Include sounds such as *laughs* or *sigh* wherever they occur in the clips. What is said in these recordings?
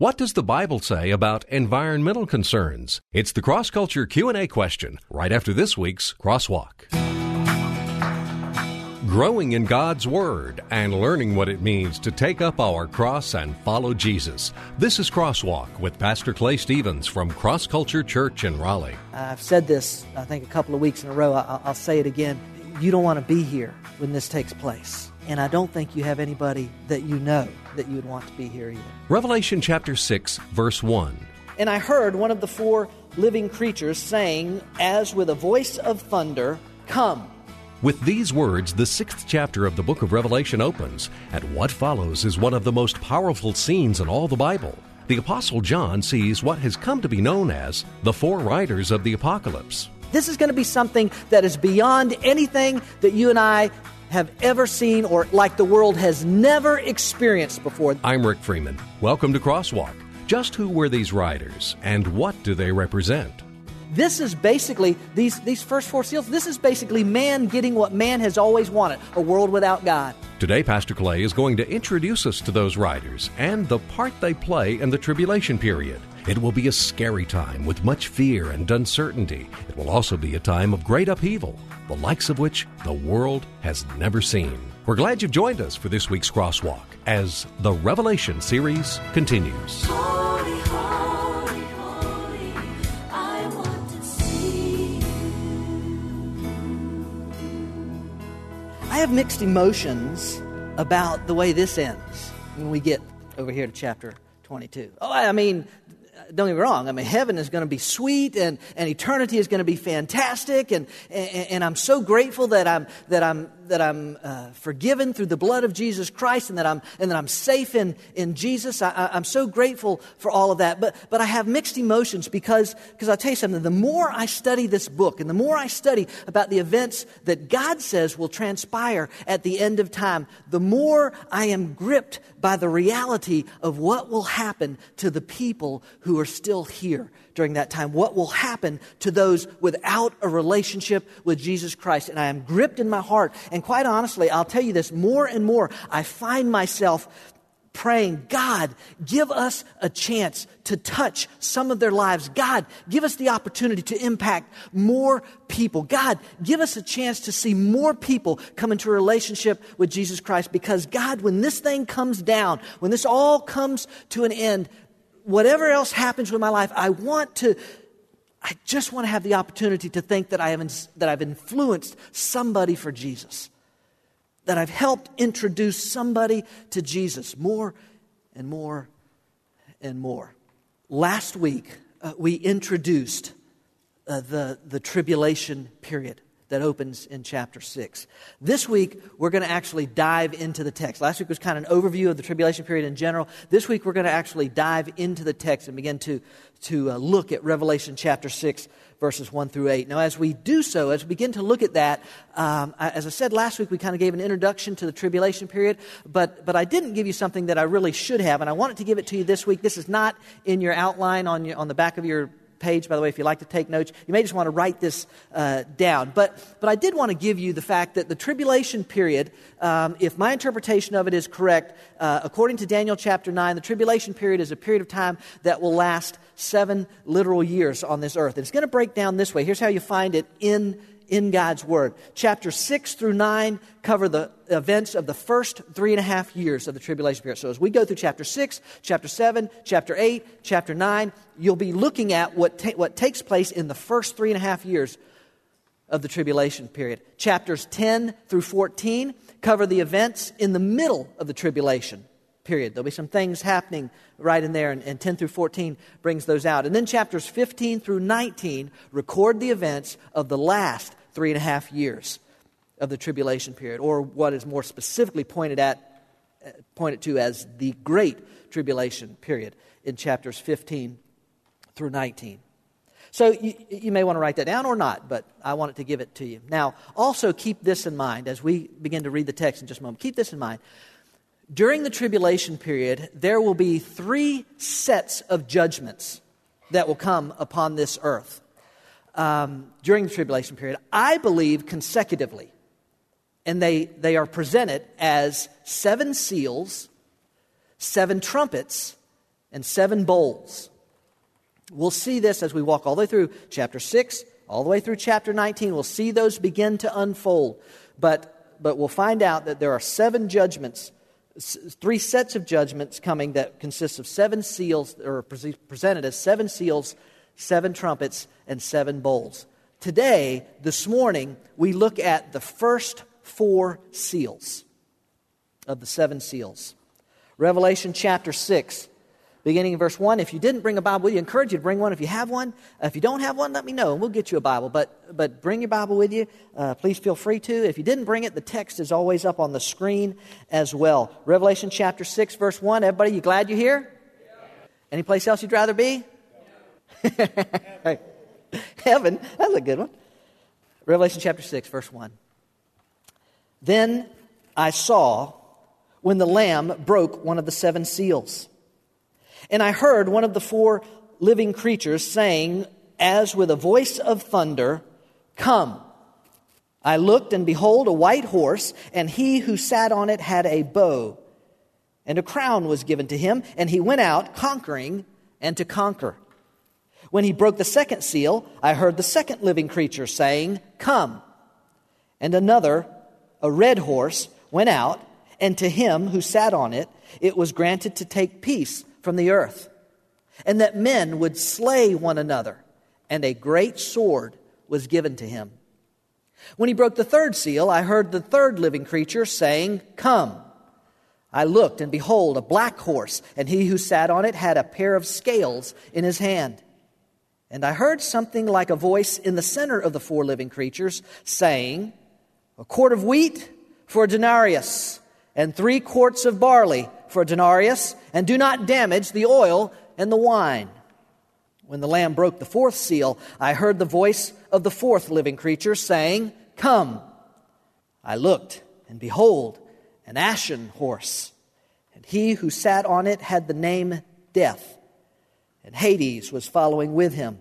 What does the Bible say about environmental concerns? It's the cross culture Q&A question right after this week's crosswalk. Growing in God's Word and learning what it means to take up our cross and follow Jesus. This is Crosswalk with Pastor Clay Stevens from Cross Culture Church in Raleigh. I've said this, I think, a couple of weeks in a row. I'll, say it again. You don't want to be here when this takes place. And I don't think you have anybody that you know that you would want to be here either. Revelation chapter 6, verse 1. And I heard one of the four living creatures saying, as with a voice of thunder, Come. With these words, the sixth chapter of the book of Revelation opens, and what follows is one of the most powerful scenes in all the Bible. The Apostle John sees what has come to be known as the four riders of the apocalypse. This is going to be something that is beyond anything that you and I have ever seen or like the world has never experienced before. I'm Rick Freeman. Welcome to Crosswalk. Just who were these riders and what do they represent? This is basically these these first four seals. This is basically man getting what man has always wanted, a world without God. Today Pastor Clay is going to introduce us to those riders and the part they play in the tribulation period. It will be a scary time with much fear and uncertainty. It will also be a time of great upheaval, the likes of which the world has never seen. We're glad you've joined us for this week's Crosswalk as the Revelation series continues. I have mixed emotions about the way this ends when we get over here to chapter 22. Oh, I mean, don't get me wrong. I mean, heaven is going to be sweet and, and eternity is going to be fantastic. And, and, and I'm so grateful that I'm, that I'm, that I'm uh, forgiven through the blood of Jesus Christ and that I'm, and that I'm safe in, in Jesus. I, I'm so grateful for all of that. But, but I have mixed emotions because, because I'll tell you something. The more I study this book and the more I study about the events that God says will transpire at the end of time, the more I am gripped by the reality of what will happen to the people who are still here during that time. What will happen to those without a relationship with Jesus Christ? And I am gripped in my heart. And quite honestly, I'll tell you this more and more, I find myself praying, God, give us a chance to touch some of their lives. God, give us the opportunity to impact more people. God, give us a chance to see more people come into a relationship with Jesus Christ because God, when this thing comes down, when this all comes to an end, whatever else happens with my life, I want to, I just want to have the opportunity to think that I have, that I've influenced somebody for Jesus, that I've helped introduce somebody to Jesus more and more and more. Last week, uh, we introduced uh, the, the tribulation period that opens in chapter 6. This week, we're going to actually dive into the text. Last week was kind of an overview of the tribulation period in general. This week, we're going to actually dive into the text and begin to, to uh, look at Revelation chapter 6, verses 1 through 8. Now, as we do so, as we begin to look at that, um, I, as I said last week, we kind of gave an introduction to the tribulation period, but, but I didn't give you something that I really should have, and I wanted to give it to you this week. This is not in your outline on, your, on the back of your page, by the way, if you like to take notes. You may just want to write this uh, down. But, but I did want to give you the fact that the tribulation period, um, if my interpretation of it is correct, uh, according to Daniel chapter 9, the tribulation period is a period of time that will last seven literal years on this earth. And it's going to break down this way. Here's how you find it in in God's Word. Chapter 6 through 9 cover the events of the first three and a half years of the tribulation period. So as we go through chapter 6, chapter 7, chapter 8, chapter 9, you'll be looking at what, ta- what takes place in the first three and a half years of the tribulation period. Chapters 10 through 14 cover the events in the middle of the tribulation period. There'll be some things happening right in there, and, and 10 through 14 brings those out. And then chapters 15 through 19 record the events of the last three and a half years of the tribulation period, or what is more specifically pointed at, uh, pointed to as the great tribulation period in chapters 15 through 19. So you, you, may want to write that down or not, but I wanted to give it to you. Now, also keep this in mind as we begin to read the text in just a moment. Keep this in mind. During the tribulation period, there will be three sets of judgments that will come upon this earth um, during the tribulation period. I believe consecutively. And they, they are presented as seven seals, seven trumpets, and seven bowls. We'll see this as we walk all the way through chapter 6, all the way through chapter 19. We'll see those begin to unfold. But, but we'll find out that there are seven judgments, three sets of judgments coming that consist of seven seals, or pre- presented as seven seals, seven trumpets, and seven bowls. Today, this morning, we look at the first four seals of the seven seals. Revelation chapter 6, beginning in verse 1. If you didn't bring a Bible with you, I encourage you to bring one. If you have one, uh, if you don't have one, let me know and we'll get you a Bible. But, but bring your Bible with you. Uh, please feel free to. If you didn't bring it, the text is always up on the screen as well. Revelation chapter 6, verse 1. Everybody, you glad you're here? Any place else you'd rather be? *laughs* Heaven. That's a good one. Revelation chapter 6, verse 1. Then I saw when the Lamb broke one of the seven seals. And I heard one of the four living creatures saying, as with a voice of thunder, Come. I looked, and behold, a white horse, and he who sat on it had a bow, and a crown was given to him, and he went out conquering and to conquer. When he broke the second seal, I heard the second living creature saying, Come. And another, a red horse, went out, and to him who sat on it, it was granted to take peace from the earth, and that men would slay one another, and a great sword was given to him. When he broke the third seal, I heard the third living creature saying, Come. I looked, and behold, a black horse, and he who sat on it had a pair of scales in his hand. And I heard something like a voice in the center of the four living creatures saying, A quart of wheat for a denarius, and three quarts of barley for a denarius, and do not damage the oil and the wine. When the Lamb broke the fourth seal, I heard the voice of the fourth living creature saying, Come. I looked, and behold, an ashen horse, and he who sat on it had the name Death, and Hades was following with him.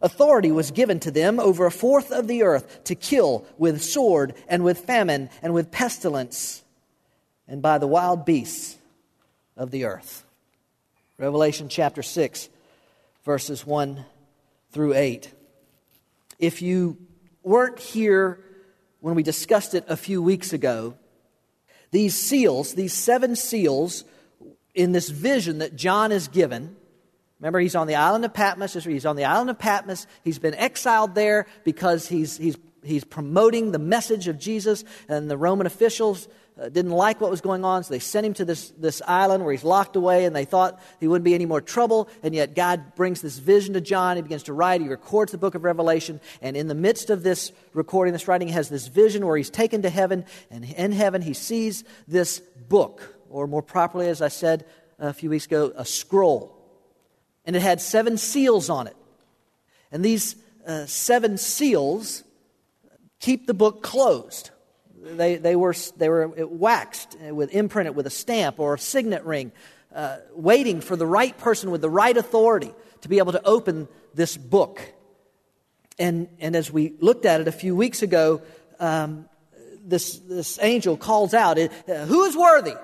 Authority was given to them over a fourth of the earth to kill with sword and with famine and with pestilence and by the wild beasts of the earth. Revelation chapter 6, verses 1 through 8. If you weren't here when we discussed it a few weeks ago, these seals, these seven seals, in this vision that John is given, remember he's on the island of Patmos, he's on the island of Patmos, he's been exiled there because he's, he's, he's promoting the message of Jesus, and the Roman officials uh, didn't like what was going on, so they sent him to this, this island where he's locked away, and they thought he wouldn't be any more trouble. And yet, God brings this vision to John. He begins to write. He records the book of Revelation. And in the midst of this recording, this writing, he has this vision where he's taken to heaven. And in heaven, he sees this book, or more properly, as I said a few weeks ago, a scroll. And it had seven seals on it. And these uh, seven seals keep the book closed. They, they, were, they were waxed, with imprinted with a stamp or a signet ring, uh, waiting for the right person with the right authority to be able to open this book. And, and as we looked at it a few weeks ago, um, this, this angel calls out, uh, Who is worthy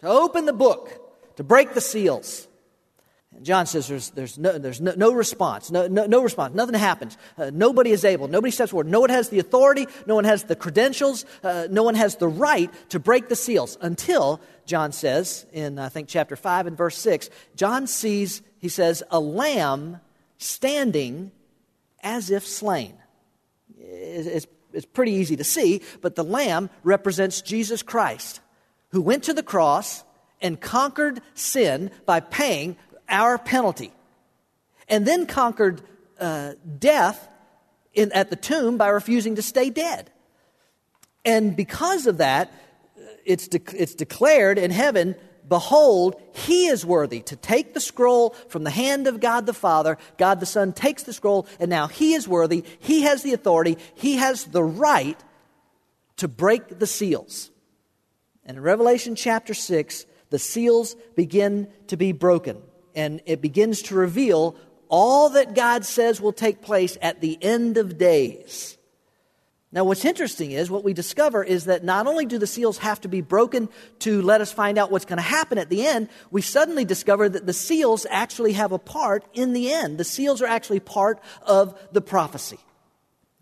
to open the book, to break the seals? John says there's, there's, no, there's no, no response, no, no, no, response. Nothing happens. Uh, nobody is able. Nobody steps forward. No one has the authority. No one has the credentials. Uh, no one has the right to break the seals until, John says in, I think, chapter 5 and verse 6, John sees, he says, a lamb standing as if slain. It's, it's pretty easy to see, but the lamb represents Jesus Christ, who went to the cross and conquered sin by paying our penalty, and then conquered uh, death in, at the tomb by refusing to stay dead. And because of that, it's, de- it's declared in heaven Behold, he is worthy to take the scroll from the hand of God the Father. God the Son takes the scroll, and now he is worthy. He has the authority. He has the right to break the seals. And in Revelation chapter 6, the seals begin to be broken and it begins to reveal all that God says will take place at the end of days. Now, what's interesting is what we discover is that not only do the seals have to be broken to let us find out what's going to happen at the end, we suddenly discover that the seals actually have a part in the end. The seals are actually part of the prophecy.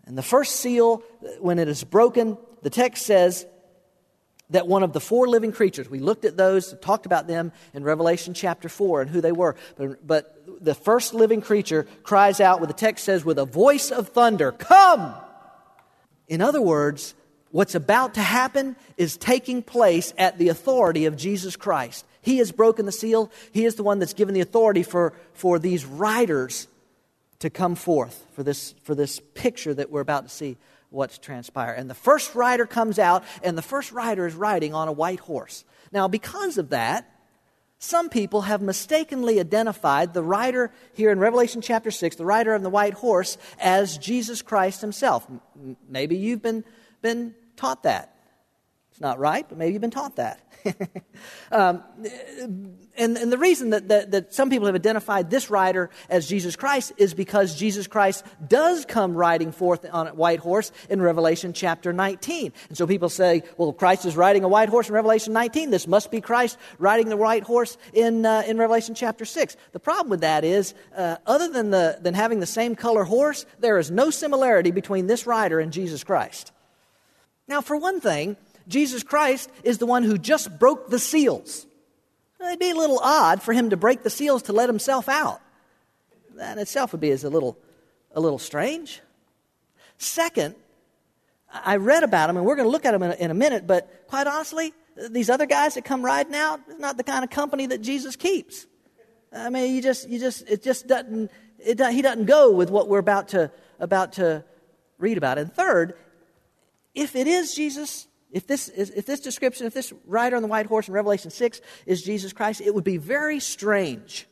And the first seal, when it is broken, the text says that one of the four living creatures, we looked at those, talked about them in Revelation chapter 4 and who they were. But, but the first living creature cries out, what the text says, with a voice of thunder, Come! In other words, what's about to happen is taking place at the authority of Jesus Christ. He has broken the seal. He is the one that's given the authority for, for these riders to come forth for this, for this picture that we're about to see what's transpire. And the first rider comes out, and the first rider is riding on a white horse. Now, because of that, some people have mistakenly identified the rider here in Revelation chapter 6, the rider on the white horse, as Jesus Christ himself. Maybe you've been, been taught that. It's not right, but maybe you've been taught that. *laughs* um, and, and the reason that, that, that some people have identified this rider as Jesus Christ is because Jesus Christ does come riding forth on a white horse in Revelation chapter 19. And so people say, well, Christ is riding a white horse in Revelation 19. This must be Christ riding the white horse in, uh, in Revelation chapter 6. The problem with that is, uh, other than, the, than having the same color horse, there is no similarity between this rider and Jesus Christ. Now, for one thing, Jesus Christ is the one who just broke the seals. It'd be a little odd for him to break the seals to let himself out. That in itself would be as a little, a little strange. Second, I read about him, and we're going to look at him in a, in a minute, but quite honestly, these other guys that come riding out, is not the kind of company that Jesus keeps. I mean, you just, you just, it just doesn't, it, he doesn't go with what we're about to, about to read about. And third, if it is Jesus, if this, is, if this description, if this rider on the white horse in Revelation 6 is Jesus Christ, it would be very strange,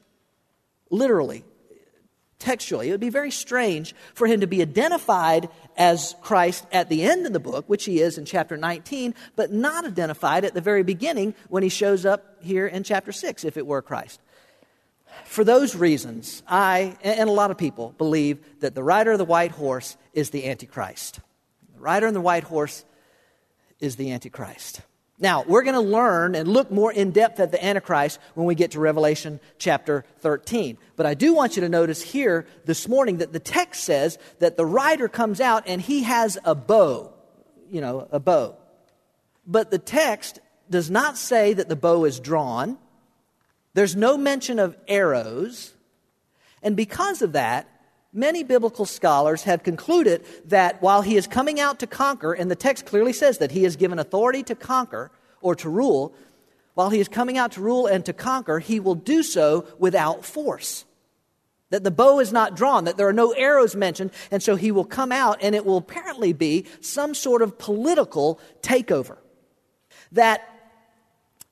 literally, textually, it would be very strange for him to be identified as Christ at the end of the book, which he is in chapter 19, but not identified at the very beginning when he shows up here in chapter 6, if it were Christ. For those reasons, I and a lot of people believe that the rider of the white horse is the Antichrist. The rider on the white horse is the Antichrist. Now, we're going to learn and look more in depth at the Antichrist when we get to Revelation chapter 13. But I do want you to notice here this morning that the text says that the rider comes out and he has a bow. You know, a bow. But the text does not say that the bow is drawn. There's no mention of arrows. And because of that, Many biblical scholars have concluded that while he is coming out to conquer, and the text clearly says that he is given authority to conquer or to rule, while he is coming out to rule and to conquer, he will do so without force. That the bow is not drawn, that there are no arrows mentioned, and so he will come out and it will apparently be some sort of political takeover. That,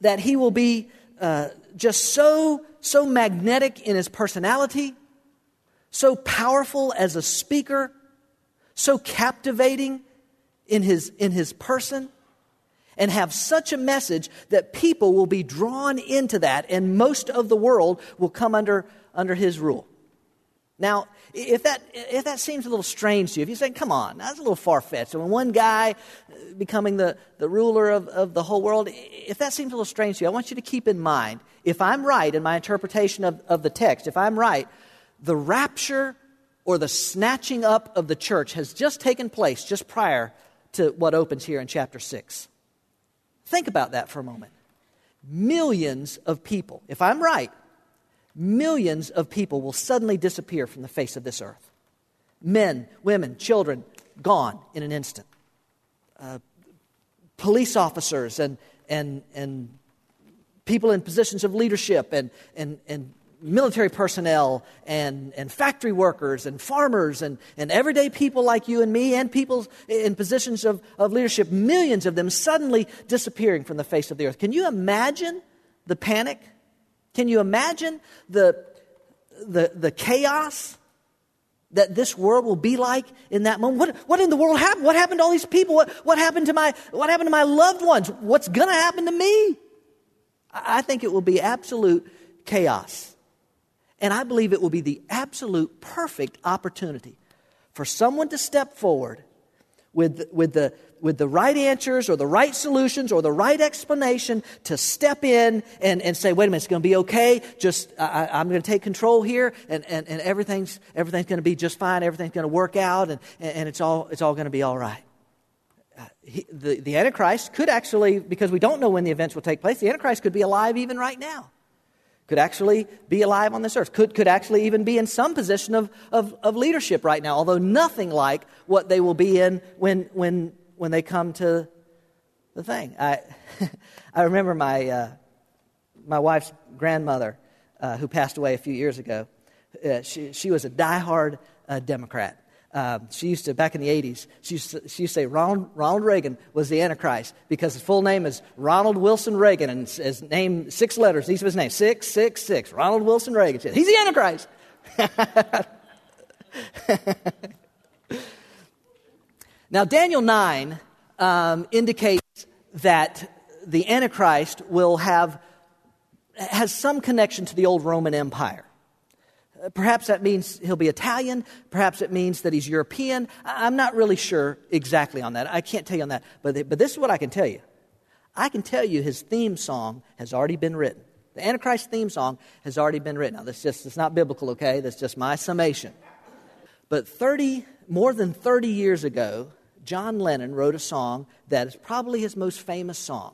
that he will be uh, just so, so magnetic in his personality so powerful as a speaker, so captivating in his, in his person, and have such a message that people will be drawn into that, and most of the world will come under, under his rule. Now, if that, if that seems a little strange to you, if you say, come on, that's a little far fetched. When one guy uh, becoming the, the ruler of, of the whole world, if that seems a little strange to you, I want you to keep in mind, if I'm right in my interpretation of, of the text, if I'm right, the rapture or the snatching up of the church has just taken place just prior to what opens here in chapter 6. Think about that for a moment. Millions of people, if I'm right, millions of people will suddenly disappear from the face of this earth. Men, women, children, gone in an instant. Uh, police officers and, and, and people in positions of leadership and, and, and military personnel and, and factory workers and farmers and, and everyday people like you and me and people in positions of, of leadership, millions of them suddenly disappearing from the face of the earth. Can you imagine the panic? Can you imagine the, the, the chaos that this world will be like in that moment? What, what in the world happened? What happened to all these people? What, what, happened, to my, what happened to my loved ones? What's going to happen to me? I think it will be absolute chaos. And I believe it will be the absolute perfect opportunity for someone to step forward with, with, the, with the right answers or the right solutions or the right explanation to step in and, and say, wait a minute, it's going to be okay. Just, I, I'm going to take control here and, and, and everything's, everything's going to be just fine. Everything's going to work out and, and it's all, it's all going to be all right. Uh, he, the, the Antichrist could actually, because we don't know when the events will take place, the Antichrist could be alive even right now could actually be alive on this earth, could, could actually even be in some position of, of, of leadership right now, although nothing like what they will be in when, when, when they come to the thing. I, *laughs* I remember my, uh, my wife's grandmother, uh, who passed away a few years ago. Uh, she, she was a diehard uh, Democrat. Um, she used to, back in the 80s, she used to, she used to say Ronald, Ronald Reagan was the Antichrist because his full name is Ronald Wilson Reagan and his name, six letters, each of his name, 666. Ronald Wilson Reagan. He's the Antichrist. *laughs* now, Daniel 9 um, indicates that the Antichrist will have has some connection to the old Roman Empire. Perhaps that means he'll be Italian. Perhaps it means that he's European. I'm not really sure exactly on that. I can't tell you on that. But, but this is what I can tell you. I can tell you his theme song has already been written. The Antichrist theme song has already been written. Now, that's just, it's not biblical, okay? That's just my summation. But 30, more than 30 years ago, John Lennon wrote a song that is probably his most famous song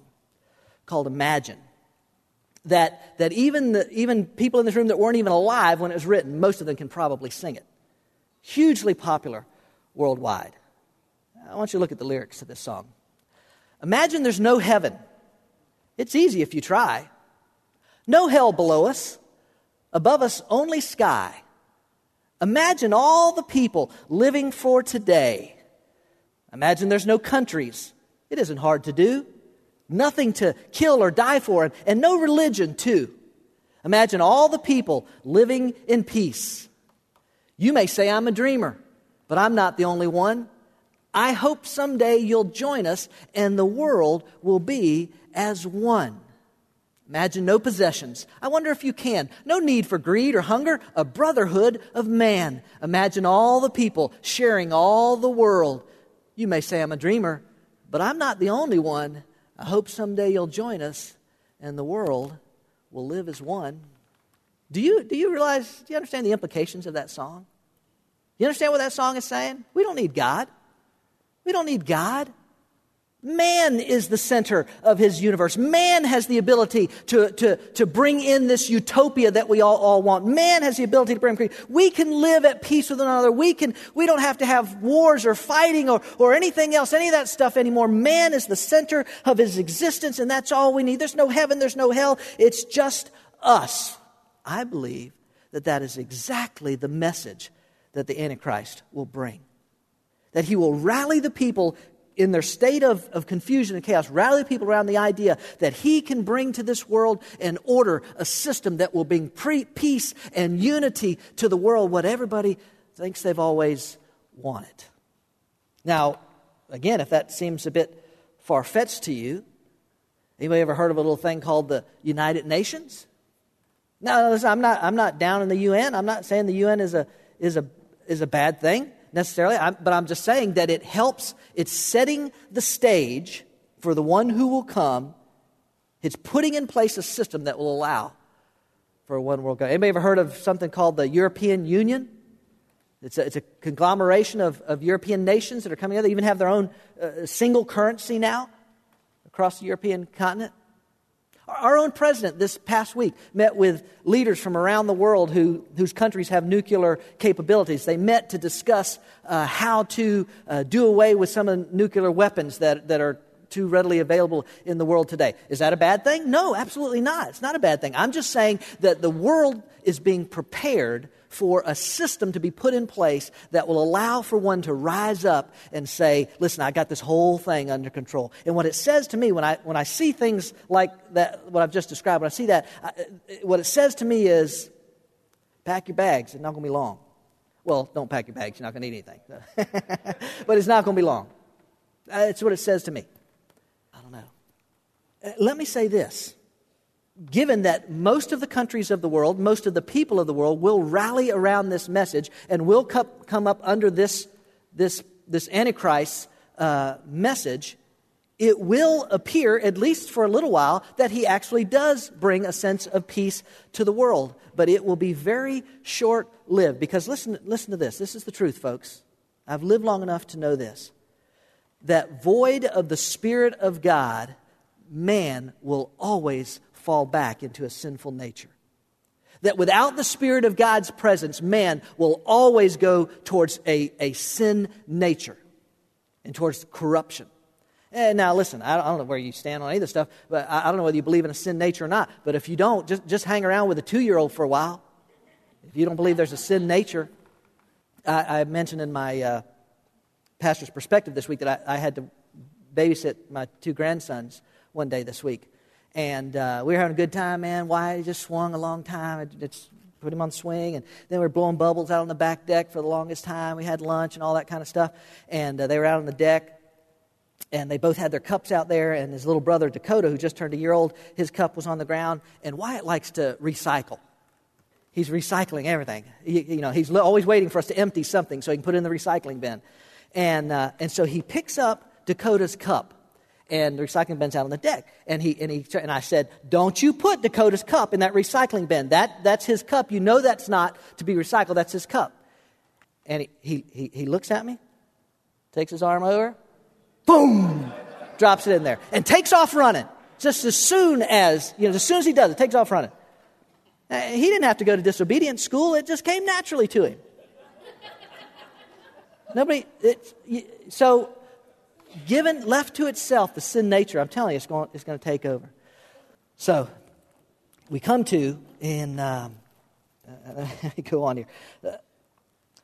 called Imagine that, that even, the, even people in this room that weren't even alive when it was written, most of them can probably sing it. Hugely popular worldwide. I want you to look at the lyrics to this song. Imagine there's no heaven. It's easy if you try. No hell below us, above us only sky. Imagine all the people living for today. Imagine there's no countries. It isn't hard to do nothing to kill or die for, and no religion, too. Imagine all the people living in peace. You may say I'm a dreamer, but I'm not the only one. I hope someday you'll join us and the world will be as one. Imagine no possessions. I wonder if you can. No need for greed or hunger, a brotherhood of man. Imagine all the people sharing all the world. You may say I'm a dreamer, but I'm not the only one. I hope someday you'll join us and the world will live as one. Do you, do you realize, do you understand the implications of that song? You understand what that song is saying? We don't need God. We don't need God. Man is the center of his universe. Man has the ability to, to, to bring in this utopia that we all, all want. Man has the ability to bring peace. We can live at peace with one another. We, can, we don't have to have wars or fighting or, or anything else, any of that stuff anymore. Man is the center of his existence, and that's all we need. There's no heaven, there's no hell. It's just us. I believe that that is exactly the message that the Antichrist will bring. That he will rally the people in their state of, of confusion and chaos, rally people around the idea that he can bring to this world an order a system that will bring pre- peace and unity to the world, what everybody thinks they've always wanted. Now, again, if that seems a bit far fetched to you, anybody ever heard of a little thing called the United Nations? No, listen, I'm not, I'm not down in the UN. I'm not saying the UN is a, is a, is a bad thing necessarily, but I'm just saying that it helps, it's setting the stage for the one who will come. It's putting in place a system that will allow for a one world government. Anybody ever heard of something called the European Union? It's a, it's a conglomeration of, of European nations that are coming together, even have their own uh, single currency now across the European continent. Our own president this past week met with leaders from around the world who, whose countries have nuclear capabilities. They met to discuss uh, how to uh, do away with some of the nuclear weapons that, that are too readily available in the world today. Is that a bad thing? No, absolutely not. It's not a bad thing. I'm just saying that the world is being prepared for a system to be put in place that will allow for one to rise up and say, listen, I got this whole thing under control. And what it says to me when I, when I see things like that, what I've just described, when I see that, I, what it says to me is, pack your bags, it's not going to be long. Well, don't pack your bags, you're not going to need anything. *laughs* but it's not going to be long. That's what it says to me. I don't know. Uh, let me say this given that most of the countries of the world, most of the people of the world will rally around this message and will come up under this, this, this Antichrist uh, message, it will appear, at least for a little while, that he actually does bring a sense of peace to the world. But it will be very short lived. Because listen, listen to this. This is the truth, folks. I've lived long enough to know this. That void of the Spirit of God, man will always fall back into a sinful nature. That without the Spirit of God's presence, man will always go towards a, a sin nature and towards corruption. And now, listen, I don't know where you stand on any of this stuff, but I don't know whether you believe in a sin nature or not. But if you don't, just, just hang around with a two year old for a while. If you don't believe there's a sin nature, I, I mentioned in my uh, pastor's perspective this week that I, I, had to babysit my two grandsons one day this week. And uh, we were having a good time, man. Why? He just swung a long time. It, it's put him on swing, and then we were blowing bubbles out on the back deck for the longest time. We had lunch and all that kind of stuff, and uh, they were out on the deck, and they both had their cups out there. And his little brother Dakota, who just turned a year old, his cup was on the ground. And Wyatt likes to recycle. He's recycling everything. He, you know, he's always waiting for us to empty something so he can put it in the recycling bin. And, uh, and so he picks up Dakota's cup and the recycling bin's out on the deck. And, he, and, he, and I said, Don't you put Dakota's cup in that recycling bin. That, that's his cup. You know that's not to be recycled, that's his cup. And he, he, he, he looks at me, takes his arm over, boom, drops it in there, and takes off running. Just as soon as, you know, as soon as he does it, takes off running. Uh, he didn't have to go to disobedience school, it just came naturally to him. Nobody, it, so given, left to itself, the sin nature, I'm telling you, it's going, it's going to take over. So, we come to in, um, uh, *laughs* go on here.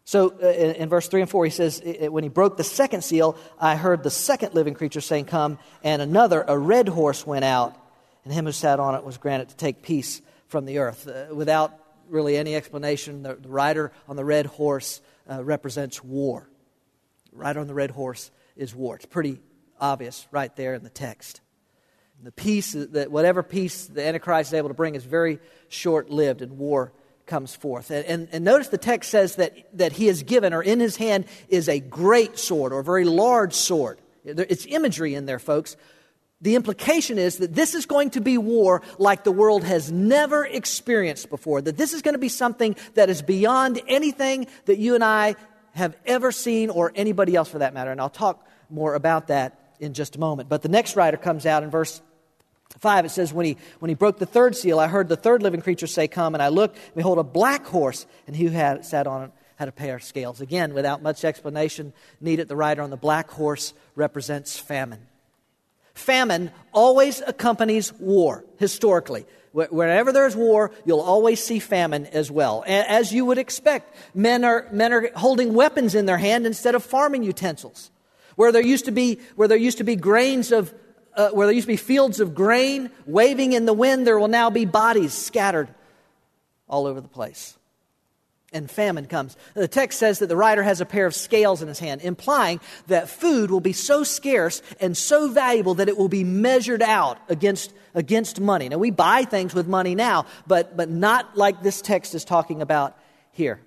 So, uh, in, in, verse 3 and 4, he says, When he broke the second seal, I heard the second living creature saying, Come, and another, a red horse, went out, and him who sat on it was granted to take peace from the earth. Uh, without really any explanation, the, the rider on the red horse uh, represents war. Rider on the red horse is war. It's pretty obvious right there in the text. The peace, that whatever peace the Antichrist is able to bring is very short lived, and war comes forth. And, and, and, notice the text says that, that he is given, or in his hand is a great sword, or a very large sword. It's imagery in there, folks. The implication is that this is going to be war like the world has never experienced before, that this is going to be something that is beyond anything that you and I have ever seen, or anybody else for that matter. And I'll talk more about that in just a moment. But the next rider comes out in verse 5. It says, when he, when he broke the third seal, I heard the third living creature say, Come. And I looked, behold, a black horse, and he who had, sat on it had a pair of scales. Again, without much explanation needed, the rider on the black horse represents famine. Famine always accompanies war, historically. Wherever there's war, you'll always see famine as well. As you would expect, men are, men are holding weapons in their hand instead of farming utensils. Where there used to be, where there used to be grains of, uh, where there used to be fields of grain waving in the wind, there will now be bodies scattered all over the place and famine comes. The text says that the rider has a pair of scales in his hand, implying that food will be so scarce and so valuable that it will be measured out against, against money. Now, we buy things with money now, but, but not like this text is talking about here.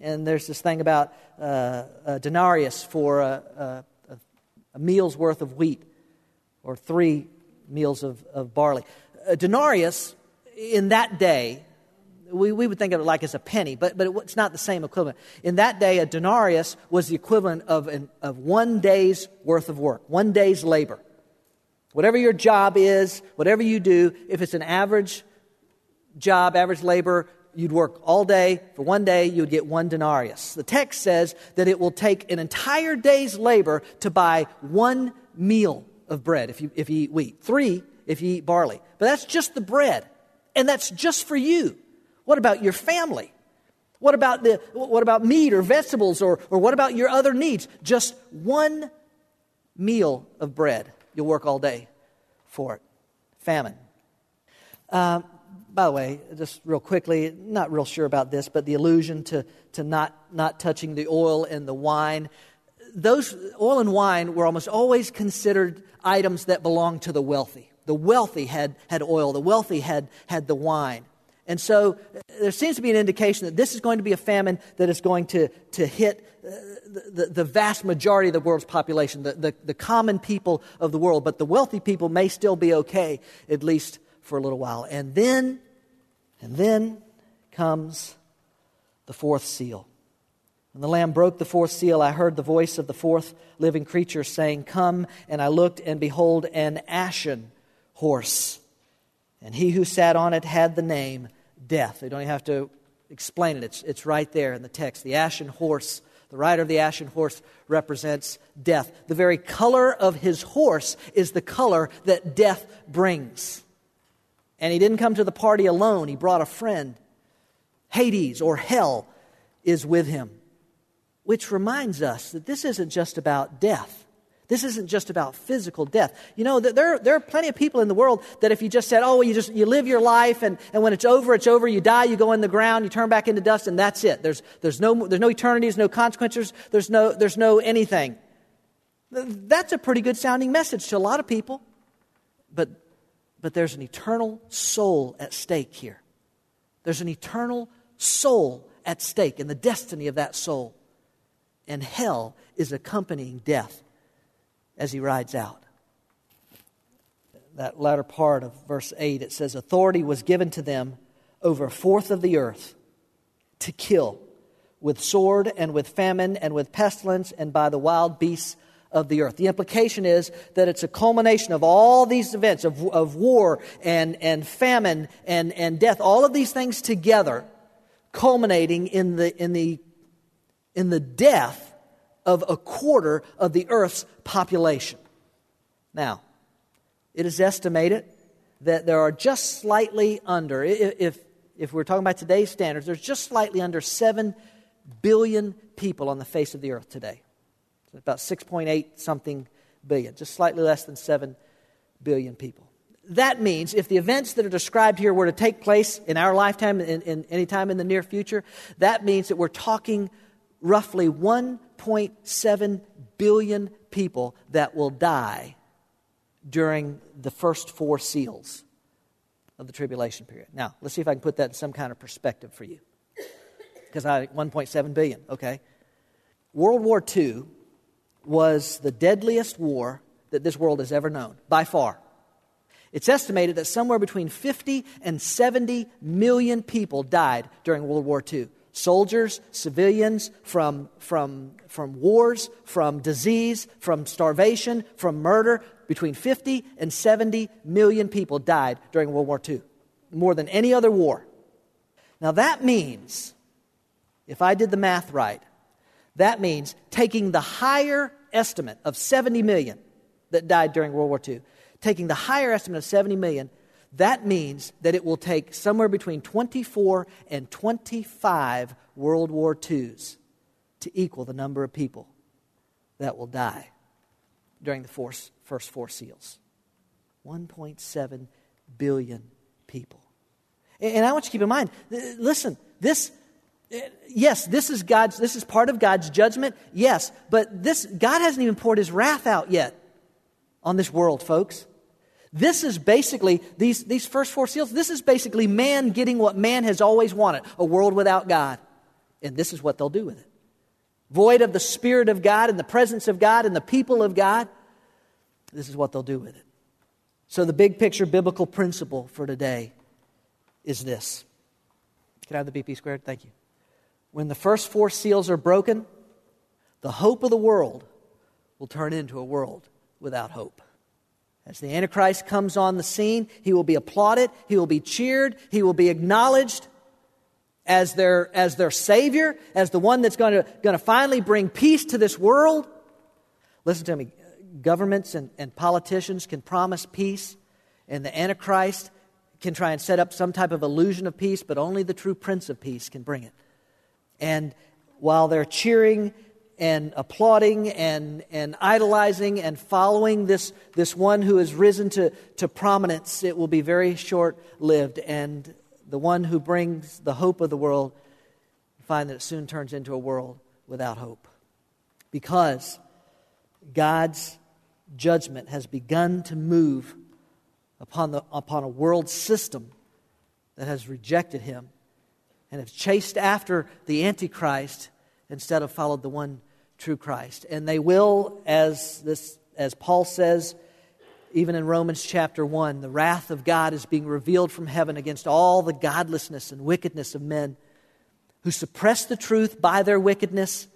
And there's this thing about uh, a denarius for a, a, a, meal's worth of wheat or three meals of, of barley. A denarius in that day we, we would think of it like as a penny, but, but it's not the same equivalent. In that day, a denarius was the equivalent of, an, of one day's worth of work, one day's labor. Whatever your job is, whatever you do, if it's an average job, average labor, you'd work all day. For one day, you would get one denarius. The text says that it will take an entire day's labor to buy one meal of bread if you, if you eat wheat, three if you eat barley. But that's just the bread, and that's just for you. What about your family? What about, the, what about meat or vegetables or, or what about your other needs? Just one meal of bread. You'll work all day for it. Famine. Uh, by the way, just real quickly, not real sure about this, but the allusion to, to not, not touching the oil and the wine. Those oil and wine were almost always considered items that belonged to the wealthy. The wealthy had, had oil, the wealthy had, had the wine. And so uh, there seems to be an indication that this is going to be a famine that is going to, to hit uh, the, the, vast majority of the world's population, the, the, the common people of the world. But the wealthy people may still be okay, at least for a little while. And then, and then comes the fourth seal. When the Lamb broke the fourth seal, I heard the voice of the fourth living creature saying, Come. And I looked, and behold, an ashen horse. And he who sat on it had the name Death. You don't have to explain it, it's, it's right there in the text. The ashen horse, the rider of the ashen horse represents death. The very color of his horse is the color that death brings. And he didn't come to the party alone, he brought a friend. Hades or hell is with him. Which reminds us that this isn't just about death. This isn't just about physical death. You know, there, there are plenty of people in the world that if you just said, oh, well, you just you live your life and, and when it's over, it's over, you die, you go in the ground, you turn back into dust, and that's it. There's, there's, no, there's no eternity, there's no consequences, there's no, there's no anything. That's a pretty good sounding message to a lot of people. But, but there's an eternal soul at stake here. There's an eternal soul at stake and the destiny of that soul. And hell is accompanying death as he rides out. That latter part of verse 8, it says, Authority was given to them over a fourth of the earth to kill with sword and with famine and with pestilence and by the wild beasts of the earth. The implication is that it's a culmination of all these events of, of war and, and famine and, and death, all of these things together culminating in the, in the, in the death of a quarter of the earth's population. Now, it is estimated that there are just slightly under, if, if we're talking about today's standards, there's just slightly under 7 billion people on the face of the earth today. about 6.8 something billion, just slightly less than 7 billion people that means if the events that are described here were to take place in our lifetime, in, in any time in the near future, that means that we're talking roughly 1.7 billion people that will die during the first four seals of the tribulation period. Now, let's see if I can put that in some kind of perspective for you. Because I 1.7 billion, okay. World War II was the deadliest war that this world has ever known, by far. It's estimated that somewhere between 50 and 70 million people died during World War II. Soldiers, civilians, from, from, from wars, from disease, from starvation, from murder. Between 50 and 70 million people died during World War II, more than any other war. Now that means, if I did the math right, that means taking the higher estimate of 70 million that died during World War II taking the higher estimate of 70 million, that means that it will take somewhere between 24 and 25 World War IIs to equal the number of people that will die during the first four seals. 1.7 billion people. And I want you to keep in mind listen, this, eh, yes, this is God's, this is part of God's judgment, yes, but this, God hasn't even poured his wrath out yet on this world, folks. This is basically, these, these first four seals, this is basically man getting what man has always wanted a world without God. And this is what they'll do with it. Void of the Spirit of God and the presence of God and the people of God, this is what they'll do with it. So, the big picture biblical principle for today is this. Can I have the BP squared? Thank you. When the first four seals are broken, the hope of the world will turn into a world without hope. As the Antichrist comes on the scene, he will be applauded, he will be cheered, he will be acknowledged as their, as their Savior, as the one that's going to, going to finally bring peace to this world. Listen to me governments and, and politicians can promise peace, and the Antichrist can try and set up some type of illusion of peace, but only the true Prince of Peace can bring it. And while they're cheering and applauding and, and idolizing and following this, this one who has risen to, to prominence, it will be very short lived. And the one who brings the hope of the world, you find that it soon turns into a world without hope. Because God's judgment has begun to move upon, the, upon a world system that has rejected him and have chased after the Antichrist instead of followed the one true Christ. And they will, as, this, as Paul says, even in Romans chapter 1, the wrath of God is being revealed from heaven against all the godlessness and wickedness of men who suppress the truth by their wickedness,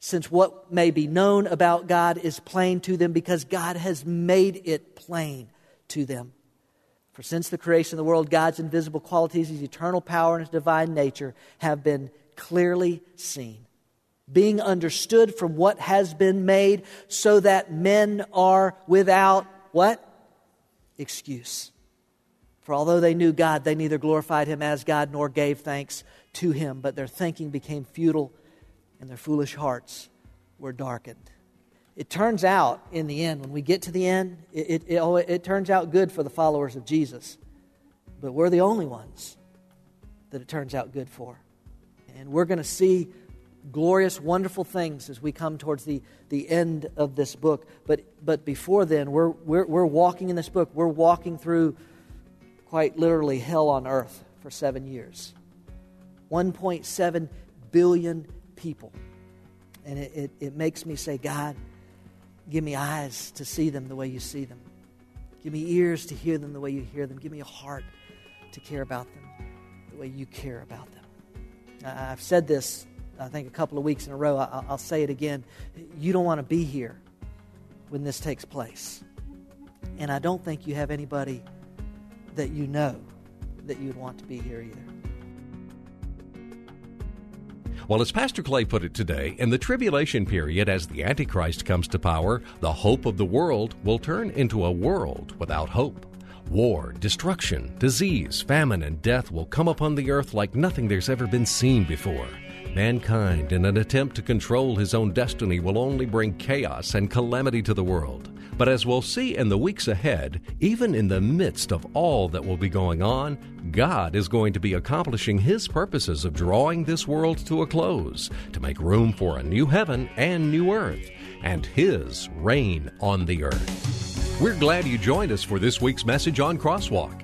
since what may be known about God is plain to them because God has made it plain to them. For since the creation of the world, God's invisible qualities, his eternal power, and his divine nature have been clearly seen, being understood from what has been made, so that men are without what? Excuse. For although they knew God, they neither glorified him as God nor gave thanks to him, but their thinking became futile and their foolish hearts were darkened. It turns out in the end, when we get to the end, it, it, it, oh, it turns out good for the followers of Jesus. But we're the only ones that it turns out good for. And we're going to see glorious, wonderful things as we come towards the, the end of this book. But, but before then, we're, we're, we're walking in this book. We're walking through quite literally hell on earth for seven years. 1.7 billion people. And it, it, it makes me say, God, give me eyes to see them the way you see them. Give me ears to hear them the way you hear them. Give me a heart to care about them the way you care about them. I've said this, I think, a couple of weeks in a row. I'll, I'll say it again. You don't want to be here when this takes place. And I don't think you have anybody that you know that you'd want to be here either. Well, as Pastor Clay put it today, in the tribulation period, as the Antichrist comes to power, the hope of the world will turn into a world without hope. War, destruction, disease, famine, and death will come upon the earth like nothing there's ever been seen before. Mankind, in an attempt to control his own destiny, will only bring chaos and calamity to the world. But as we'll see in the weeks ahead, even in the midst of all that will be going on, God is going to be accomplishing His purposes of drawing this world to a close, to make room for a new heaven and new earth, and His reign on the earth. We're glad you joined us for this week's message on Crosswalk.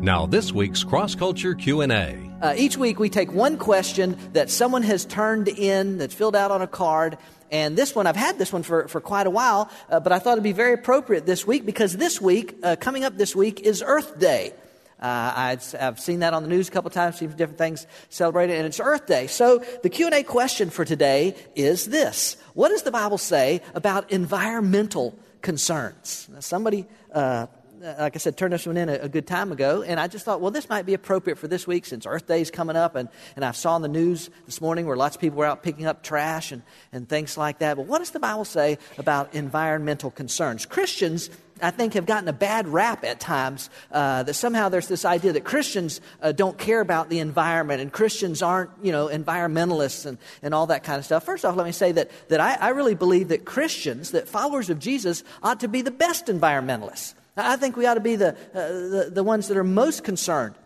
Now, this week's Cross Culture Q&A. Uh, each week we take one question that someone has turned in, that's filled out on a card, and this one, I've had this one for, for quite a while, uh, but I thought it'd be very appropriate this week because this week, uh, coming up this week, is Earth Day. Uh, I've, seen that on the news a couple times, seen different things celebrated, and it's Earth Day. So the Q&A question for today is this. What does the Bible say about environmental concerns? Now, somebody uh, like I said, turned this one in a, a, good time ago, and I just thought, well, this might be appropriate for this week since Earth Day is coming up, and, and I saw in the news this morning where lots of people were out picking up trash and, and things like that. But what does the Bible say about environmental concerns? Christians, I think, have gotten a bad rap at times uh, that somehow there's this idea that Christians uh, don't care about the environment and Christians aren't, you know, environmentalists and, and all that kind of stuff. First off, let me say that, that I, I really believe that Christians, that followers of Jesus, ought to be the best environmentalists. I think we ought to be the, uh, the, the, ones that are most concerned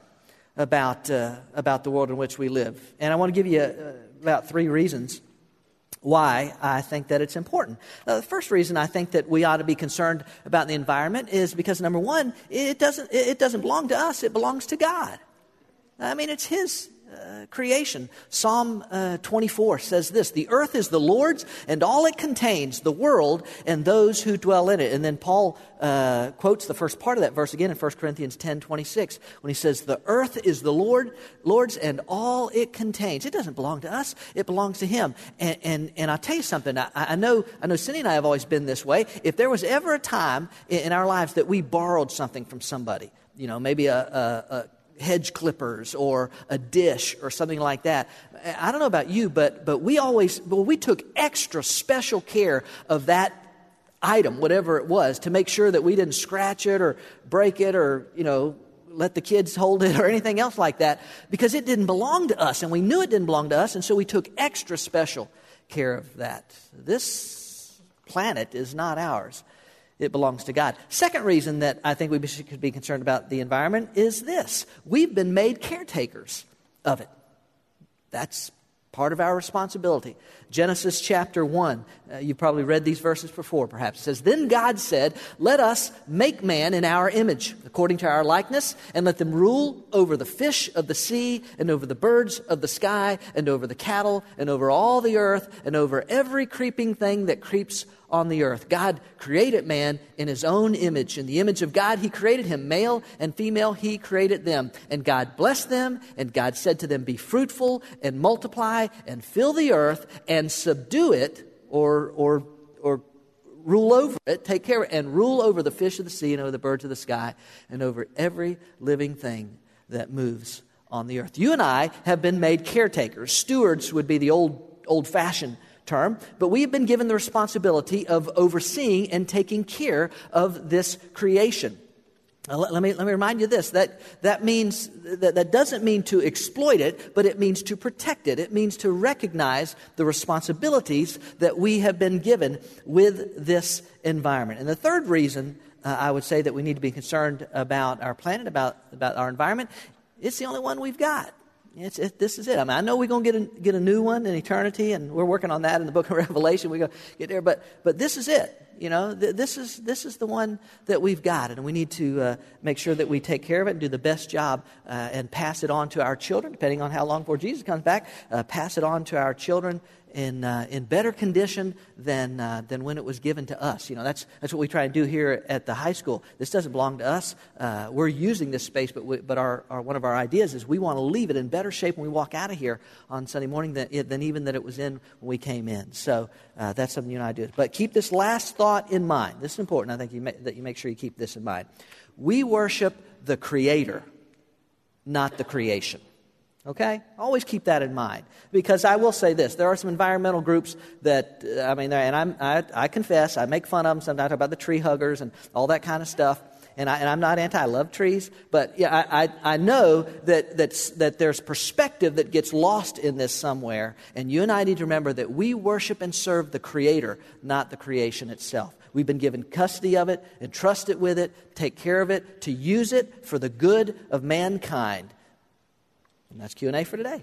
about, uh, about the world in which we live. And I want to give you uh, about three reasons why I think that it's important. Uh, the first reason I think that we ought to be concerned about the environment is because number one, it doesn't, it doesn't belong to us, it belongs to God. I mean, it's His uh, creation. Psalm uh, 24 says this The earth is the Lord's and all it contains, the world and those who dwell in it. And then Paul uh, quotes the first part of that verse again in 1 Corinthians 10 26 when he says, The earth is the Lord, Lord's and all it contains. It doesn't belong to us, it belongs to Him. And, and, and I'll tell you something, I, I, know, I know Cindy and I have always been this way. If there was ever a time in, in our lives that we borrowed something from somebody, you know, maybe a, a, a hedge clippers or a dish or something like that. I don't know about you, but, but we always, well, we took extra special care of that item, whatever it was, to make sure that we didn't scratch it or break it or, you know, let the kids hold it *laughs* or anything else like that because it didn't belong to us and we knew it didn't belong to us and so we took extra special care of that. This planet is not ours it belongs to God. Second reason that I think we should be concerned about the environment is this we've been made caretakers of it. That's part of our responsibility. Genesis chapter 1, uh, you've probably read these verses before, perhaps. It says, Then God said, Let us make man in our image, according to our likeness, and let them rule over the fish of the sea, and over the birds of the sky, and over the cattle, and over all the earth, and over every creeping thing that creeps on the earth. God created man in his own image. In the image of God, he created him. Male and female, he created them. And God blessed them, and God said to them, Be fruitful and multiply and fill the earth and subdue it or, or, or rule over it, take care of it, and rule over the fish of the sea and over the birds of the sky and over every living thing that moves on the earth. You and I have been made caretakers. Stewards would be the old old fashioned term, but we have been given the responsibility of overseeing and taking care of this creation. Let, let, me, let me remind you this that, that means that, that doesn't mean to exploit it, but it means to protect it. It means to recognize the responsibilities that we have been given with this environment. And the third reason uh, I would say that we need to be concerned about our planet, about, about our environment, it's the only one we've got. It's, it, this is it. I mean, I know we're going to get a, get a new one in eternity, and we're working on that in the book of *laughs* Revelation. We're going to get there, but, but this is it. You know, th- this, is, this is the one that we've got, and we need to uh, make sure that we take care of it and do the best job uh, and pass it on to our children, depending on how long before Jesus comes back, uh, pass it on to our children in, uh, in better condition than, uh, than when it was given to us. You know, that's, that's what we try to do here at the high school. This doesn't belong to us. Uh, we're using this space, but, we, but our, our, one of our ideas is we want to leave it in better shape when we walk out of here on Sunday morning than, than even that it was in when we came in. So uh, that's something you and I do. But keep this last thought in mind. This is important. I think you that you make sure you keep this in mind. We worship the Creator, not the creation. Okay? Always keep that in mind. Because I will say this there are some environmental groups that, uh, I mean, and I'm, I, I confess, I make fun of them sometimes about the tree huggers and all that kind of stuff. And, I, am not anti, I love trees. But yeah, I, I, I know that, that, that there's perspective that gets lost in this somewhere. And you and I need to remember that we worship and serve the Creator, not the creation itself. We've been given custody of it, entrusted with it, take care of it, to use it for the good of mankind. And that's Q&A for today.